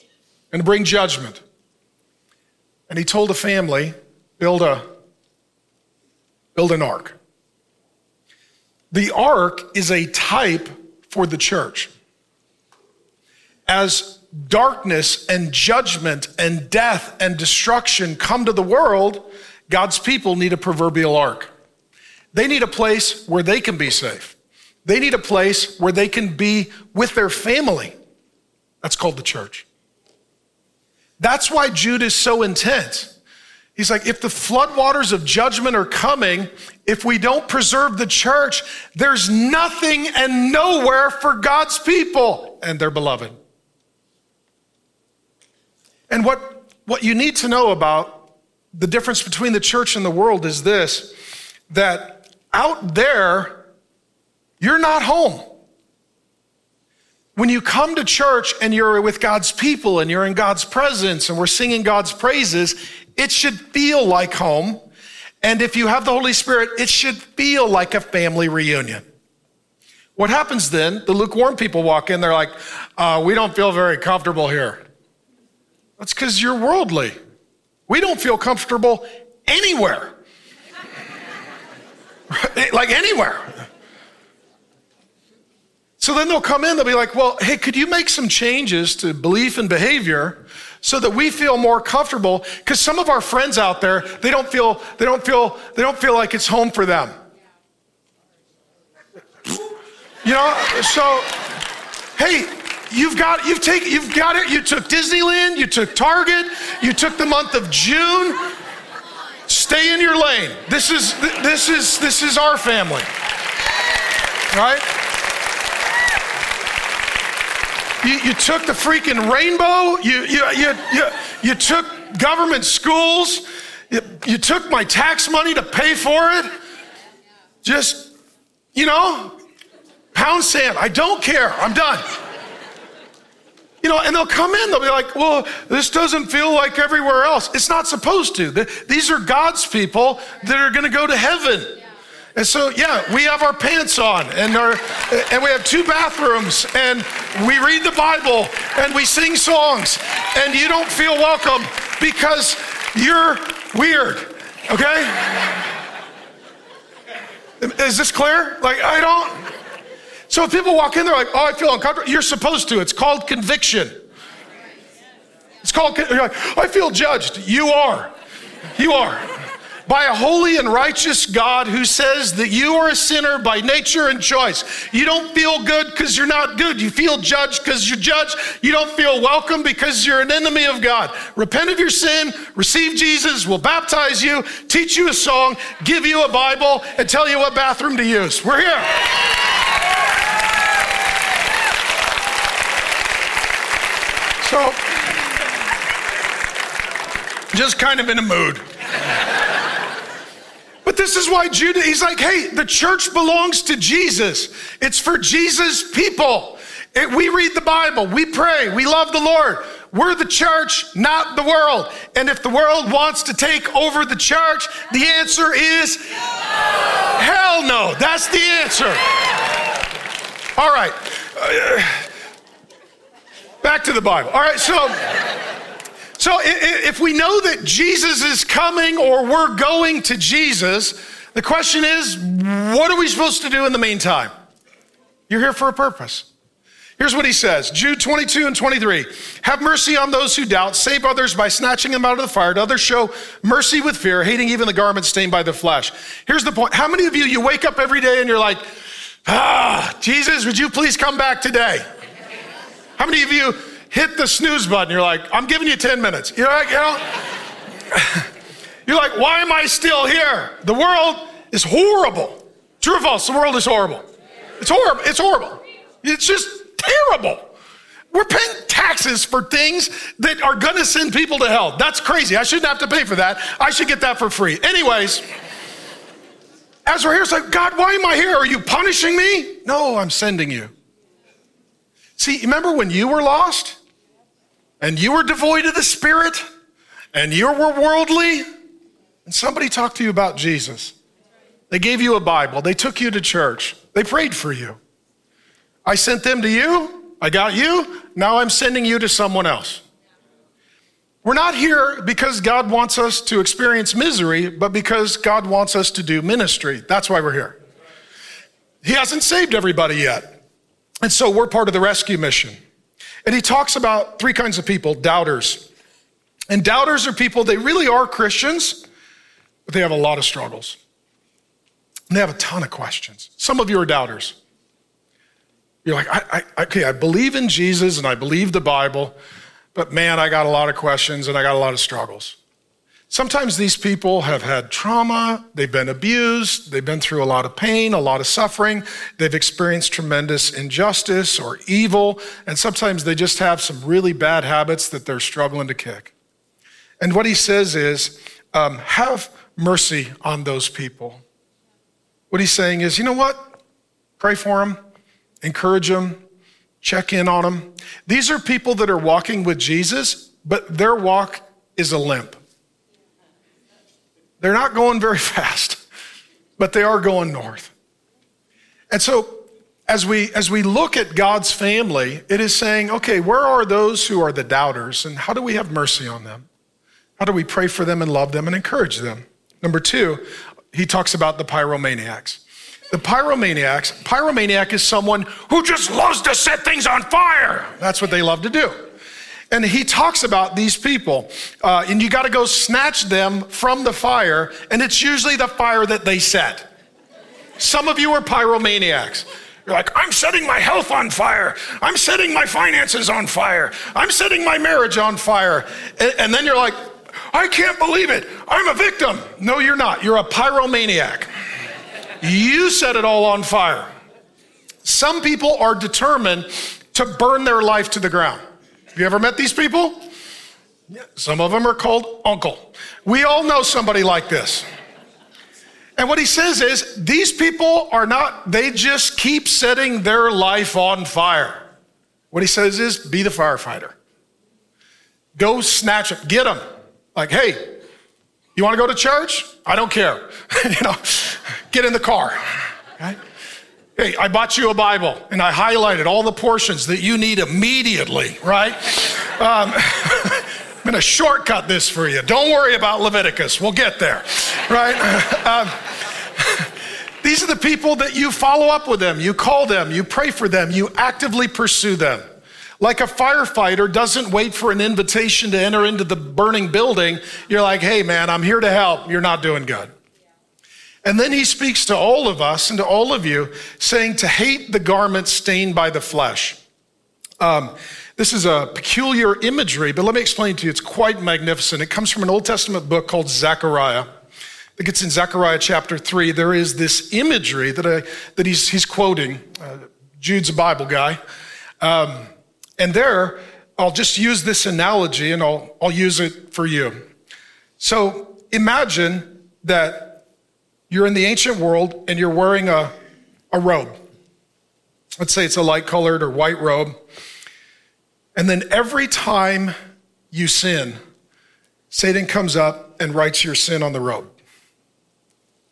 I'm going to bring judgment. And he told a family, build a build an ark. The ark is a type for the church. As darkness and judgment and death and destruction come to the world, God's people need a proverbial ark. They need a place where they can be safe. They need a place where they can be with their family. That's called the church. That's why Jude is so intense. He's like, if the floodwaters of judgment are coming, if we don't preserve the church, there's nothing and nowhere for God's people and their beloved. And what, what you need to know about the difference between the church and the world is this that out there, you're not home. When you come to church and you're with God's people and you're in God's presence and we're singing God's praises, it should feel like home. And if you have the Holy Spirit, it should feel like a family reunion. What happens then? The lukewarm people walk in, they're like, uh, we don't feel very comfortable here. That's because you're worldly. We don't feel comfortable anywhere. like anywhere. So then they'll come in, they'll be like, well, hey, could you make some changes to belief and behavior so that we feel more comfortable? Because some of our friends out there they don't feel they don't feel they don't feel like it's home for them. You know so hey you've got you've taken you've got it. You took disneyland you took target you took the month of june. Stay in your lane. This is this is this is our family. Right you, you took the freaking rainbow. You, you, you, you, you took government schools. You, you took my tax money to pay for it. Just, you know, pound sand. I don't care. I'm done. You know, and they'll come in, they'll be like, well, this doesn't feel like everywhere else. It's not supposed to. These are God's people that are going to go to heaven. And so, yeah, we have our pants on and, our, and we have two bathrooms and we read the Bible and we sing songs and you don't feel welcome because you're weird, okay? Is this clear? Like, I don't. So if people walk in, they're like, oh, I feel uncomfortable. You're supposed to. It's called conviction. It's called, you're like, I feel judged. You are. You are by a holy and righteous God who says that you are a sinner by nature and choice. You don't feel good because you're not good. You feel judged because you're judged. You don't feel welcome because you're an enemy of God. Repent of your sin, receive Jesus, we'll baptize you, teach you a song, give you a Bible, and tell you what bathroom to use. We're here. So, just kind of in a mood. But this is why Judah, he's like, hey, the church belongs to Jesus. It's for Jesus' people. It, we read the Bible, we pray, we love the Lord. We're the church, not the world. And if the world wants to take over the church, the answer is no. hell no. That's the answer. All right. Uh, back to the Bible. All right, so. So if we know that Jesus is coming or we're going to Jesus, the question is, what are we supposed to do in the meantime? You're here for a purpose. Here's what he says Jude 22 and 23. Have mercy on those who doubt, save others by snatching them out of the fire. To others, show mercy with fear, hating even the garment stained by the flesh. Here's the point. How many of you, you wake up every day and you're like, ah, Jesus, would you please come back today? How many of you, hit the snooze button. You're like, I'm giving you 10 minutes. You're like, you know, you're like, why am I still here? The world is horrible. True or false? The world is horrible. It's horrible. It's horrible. It's just terrible. We're paying taxes for things that are going to send people to hell. That's crazy. I shouldn't have to pay for that. I should get that for free. Anyways, as we're here, it's like, God, why am I here? Are you punishing me? No, I'm sending you. See, remember when you were lost? And you were devoid of the Spirit and you were worldly, and somebody talked to you about Jesus. They gave you a Bible, they took you to church, they prayed for you. I sent them to you, I got you, now I'm sending you to someone else. We're not here because God wants us to experience misery, but because God wants us to do ministry. That's why we're here. He hasn't saved everybody yet. And so we're part of the rescue mission. And he talks about three kinds of people doubters. And doubters are people, they really are Christians, but they have a lot of struggles. And they have a ton of questions. Some of you are doubters. You're like, I, I, okay, I believe in Jesus and I believe the Bible, but man, I got a lot of questions and I got a lot of struggles. Sometimes these people have had trauma, they've been abused, they've been through a lot of pain, a lot of suffering, they've experienced tremendous injustice or evil, and sometimes they just have some really bad habits that they're struggling to kick. And what he says is, um, have mercy on those people. What he's saying is, you know what? Pray for them, encourage them, check in on them. These are people that are walking with Jesus, but their walk is a limp. They're not going very fast, but they are going north. And so as we as we look at God's family, it is saying, okay, where are those who are the doubters and how do we have mercy on them? How do we pray for them and love them and encourage them? Number 2, he talks about the pyromaniacs. The pyromaniacs, pyromaniac is someone who just loves to set things on fire. That's what they love to do. And he talks about these people, uh, and you got to go snatch them from the fire, and it's usually the fire that they set. Some of you are pyromaniacs. You're like, I'm setting my health on fire. I'm setting my finances on fire. I'm setting my marriage on fire. And, and then you're like, I can't believe it. I'm a victim. No, you're not. You're a pyromaniac. You set it all on fire. Some people are determined to burn their life to the ground. Have you ever met these people? Some of them are called uncle. We all know somebody like this. And what he says is, these people are not, they just keep setting their life on fire. What he says is, be the firefighter. Go snatch them, get them. Like, hey, You want to go to church? I don't care. you know, get in the car. Okay? Hey, I bought you a Bible and I highlighted all the portions that you need immediately, right? Um, I'm going to shortcut this for you. Don't worry about Leviticus. We'll get there, right? Um, these are the people that you follow up with them, you call them, you pray for them, you actively pursue them. Like a firefighter doesn't wait for an invitation to enter into the burning building. You're like, hey, man, I'm here to help. You're not doing good. And then he speaks to all of us and to all of you, saying to hate the garment stained by the flesh. Um, this is a peculiar imagery, but let me explain to you. It's quite magnificent. It comes from an Old Testament book called Zechariah. I think it's in Zechariah chapter 3. There is this imagery that, I, that he's, he's quoting. Uh, Jude's a Bible guy. Um, and there, I'll just use this analogy and I'll, I'll use it for you. So imagine that you're in the ancient world and you're wearing a, a robe. Let's say it's a light colored or white robe. And then every time you sin, Satan comes up and writes your sin on the robe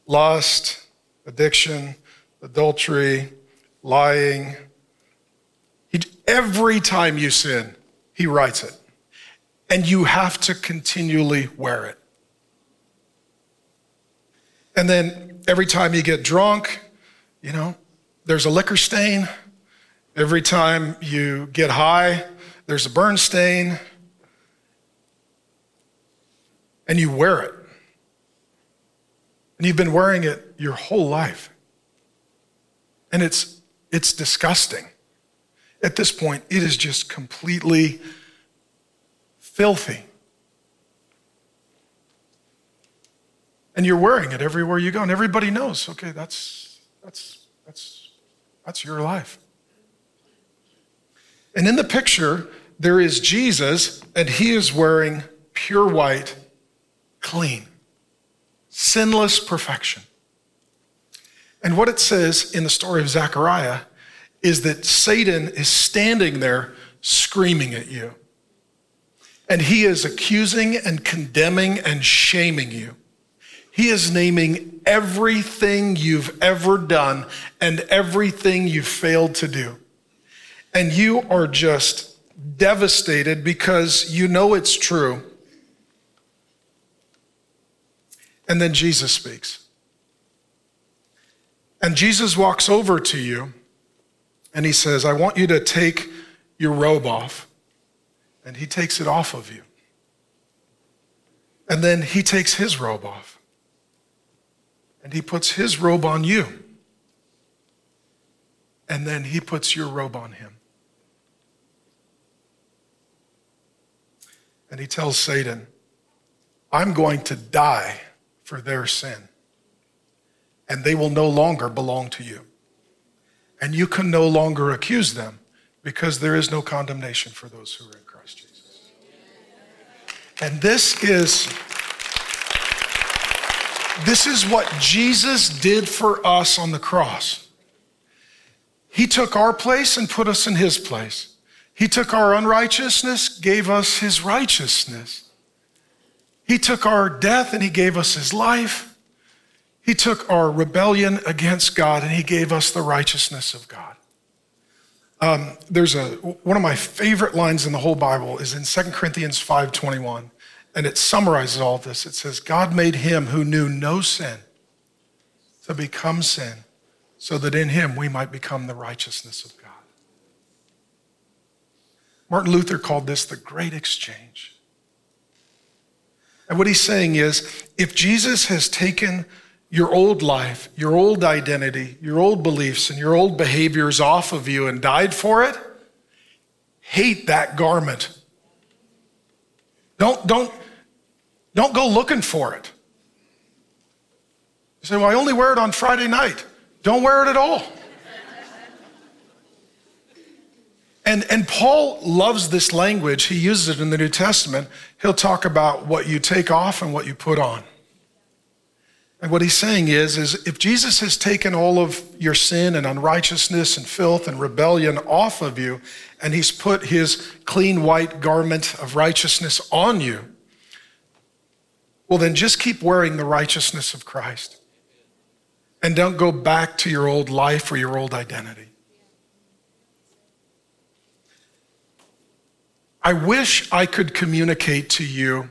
lust, addiction, adultery, lying, he, every time you sin, he writes it. And you have to continually wear it. And then every time you get drunk, you know, there's a liquor stain. Every time you get high, there's a burn stain. And you wear it. And you've been wearing it your whole life. And it's, it's disgusting. At this point, it is just completely filthy. And you're wearing it everywhere you go, and everybody knows, okay, that's, that's, that's, that's your life. And in the picture, there is Jesus, and he is wearing pure white, clean, sinless perfection. And what it says in the story of Zechariah is that Satan is standing there screaming at you. And he is accusing and condemning and shaming you. He is naming everything you've ever done and everything you've failed to do. And you are just devastated because you know it's true. And then Jesus speaks. And Jesus walks over to you and he says, I want you to take your robe off. And he takes it off of you. And then he takes his robe off. And he puts his robe on you. And then he puts your robe on him. And he tells Satan, I'm going to die for their sin. And they will no longer belong to you and you can no longer accuse them because there is no condemnation for those who are in Christ Jesus. And this is this is what Jesus did for us on the cross. He took our place and put us in his place. He took our unrighteousness, gave us his righteousness. He took our death and he gave us his life. He took our rebellion against God and he gave us the righteousness of God. Um, there's a one of my favorite lines in the whole Bible is in 2 Corinthians 5:21, and it summarizes all this. It says, "God made him who knew no sin to become sin, so that in him we might become the righteousness of God." Martin Luther called this the great exchange. And what he's saying is, if Jesus has taken your old life, your old identity, your old beliefs, and your old behaviors off of you and died for it, hate that garment. Don't, don't, don't go looking for it. You say, well, I only wear it on Friday night. Don't wear it at all. And, and Paul loves this language. He uses it in the New Testament. He'll talk about what you take off and what you put on. And what he's saying is, is if Jesus has taken all of your sin and unrighteousness and filth and rebellion off of you, and he's put his clean white garment of righteousness on you, well, then just keep wearing the righteousness of Christ. And don't go back to your old life or your old identity. I wish I could communicate to you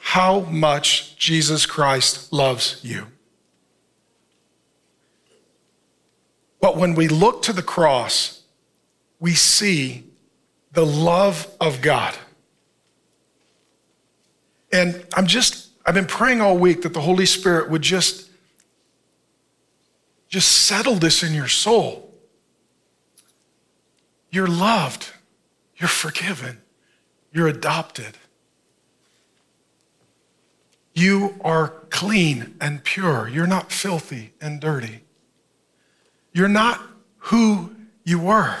how much Jesus Christ loves you. But when we look to the cross, we see the love of God. And I'm just, I've been praying all week that the Holy Spirit would just, just settle this in your soul. You're loved, you're forgiven, you're adopted. You are clean and pure. You're not filthy and dirty. You're not who you were.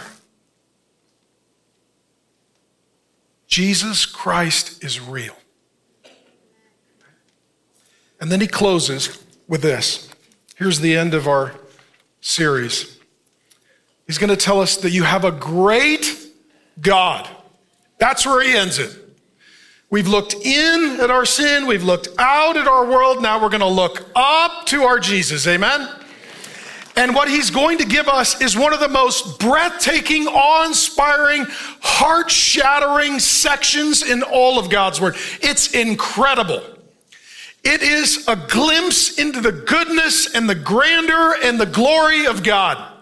Jesus Christ is real. And then he closes with this. Here's the end of our series. He's going to tell us that you have a great God. That's where he ends it. We've looked in at our sin, we've looked out at our world, now we're going to look up to our Jesus. Amen? And what he's going to give us is one of the most breathtaking, awe inspiring, heart shattering sections in all of God's Word. It's incredible. It is a glimpse into the goodness and the grandeur and the glory of God.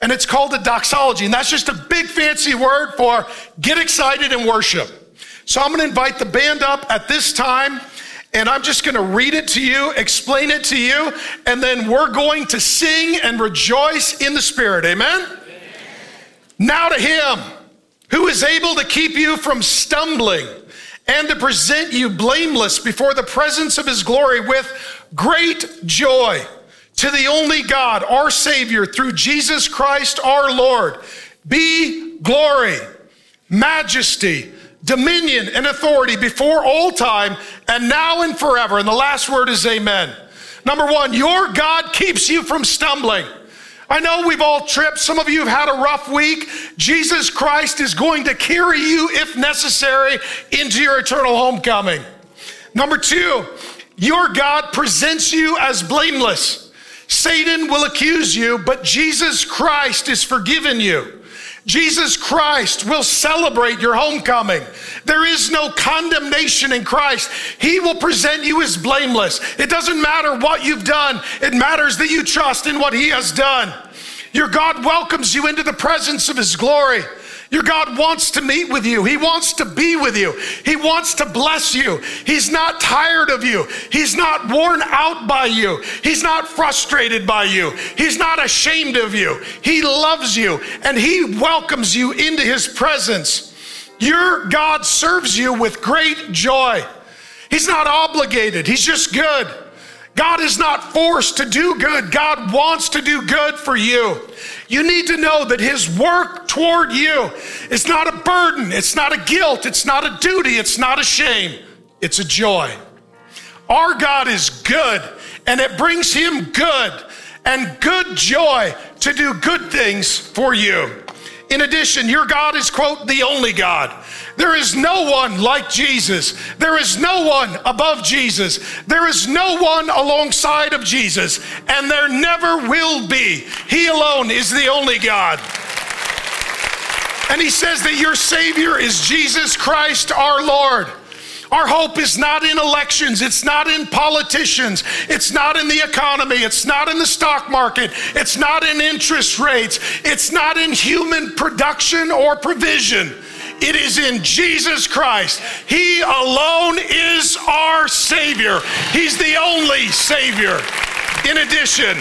And it's called a doxology. And that's just a big fancy word for get excited and worship. So I'm going to invite the band up at this time. And I'm just going to read it to you, explain it to you, and then we're going to sing and rejoice in the Spirit. Amen? Amen? Now to Him who is able to keep you from stumbling and to present you blameless before the presence of his glory with great joy. To the only God, our Savior, through Jesus Christ our Lord, be glory, majesty, dominion, and authority before all time and now and forever. And the last word is amen. Number one, your God keeps you from stumbling. I know we've all tripped. Some of you have had a rough week. Jesus Christ is going to carry you, if necessary, into your eternal homecoming. Number two, your God presents you as blameless. Satan will accuse you, but Jesus Christ is forgiven you. Jesus Christ will celebrate your homecoming. There is no condemnation in Christ. He will present you as blameless. It doesn't matter what you've done, it matters that you trust in what He has done. Your God welcomes you into the presence of His glory. Your God wants to meet with you. He wants to be with you. He wants to bless you. He's not tired of you. He's not worn out by you. He's not frustrated by you. He's not ashamed of you. He loves you and He welcomes you into His presence. Your God serves you with great joy. He's not obligated, He's just good. God is not forced to do good. God wants to do good for you. You need to know that His work toward you is not a burden, it's not a guilt, it's not a duty, it's not a shame, it's a joy. Our God is good, and it brings Him good and good joy to do good things for you. In addition, your God is, quote, the only God. There is no one like Jesus. There is no one above Jesus. There is no one alongside of Jesus, and there never will be. He alone is the only God. And he says that your Savior is Jesus Christ our Lord. Our hope is not in elections. It's not in politicians. It's not in the economy. It's not in the stock market. It's not in interest rates. It's not in human production or provision. It is in Jesus Christ. He alone is our Savior. He's the only Savior. In addition,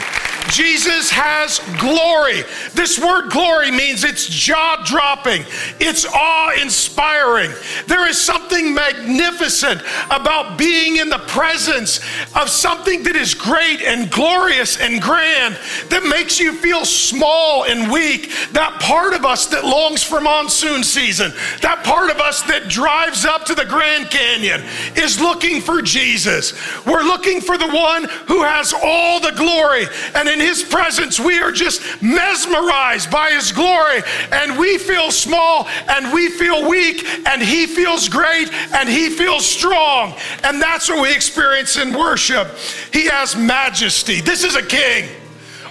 Jesus has glory. This word glory means it's jaw dropping, it's awe inspiring. There is something magnificent about being in the presence of something that is great and glorious and grand that makes you feel small and weak. That part of us that longs for monsoon season, that part of us that drives up to the Grand Canyon is looking for Jesus. We're looking for the one who has all the glory and in His presence, we are just mesmerized by His glory, and we feel small, and we feel weak, and He feels great, and He feels strong. And that's what we experience in worship. He has majesty. This is a king.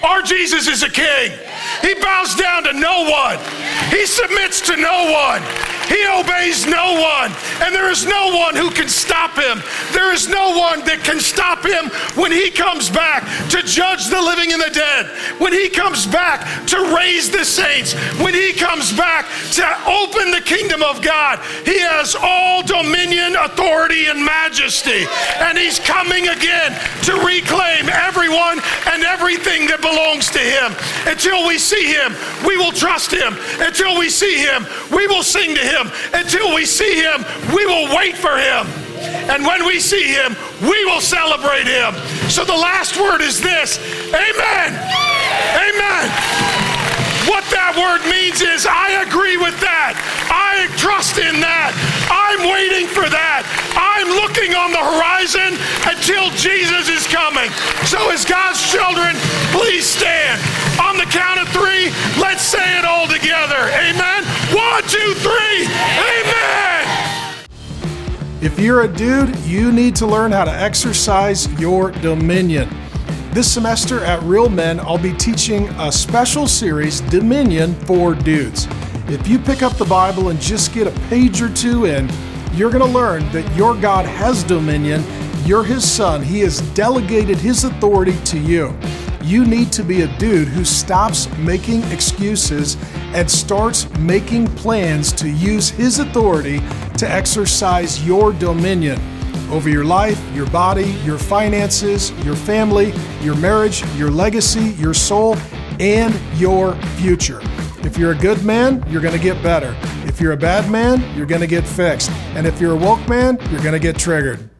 Our Jesus is a king. He bows down to no one, he submits to no one. He obeys no one, and there is no one who can stop him. There is no one that can stop him when he comes back to judge the living and the dead, when he comes back to raise the saints, when he comes back to open the kingdom of God. He has all dominion, authority, and majesty, and he's coming again to reclaim everyone and everything that belongs to him. Until we see him, we will trust him. Until we see him, we will sing to him. Until we see him, we will wait for him. And when we see him, we will celebrate him. So the last word is this Amen. Amen. That word means is I agree with that. I trust in that. I'm waiting for that. I'm looking on the horizon until Jesus is coming. So, as God's children, please stand. On the count of three, let's say it all together. Amen. One, two, three. Amen. If you're a dude, you need to learn how to exercise your dominion. This semester at Real Men, I'll be teaching a special series, Dominion for Dudes. If you pick up the Bible and just get a page or two in, you're going to learn that your God has dominion. You're His son. He has delegated His authority to you. You need to be a dude who stops making excuses and starts making plans to use His authority to exercise your dominion over your life, your body, your finances, your family, your marriage, your legacy, your soul, and your future. If you're a good man, you're going to get better. If you're a bad man, you're going to get fixed. And if you're a woke man, you're going to get triggered.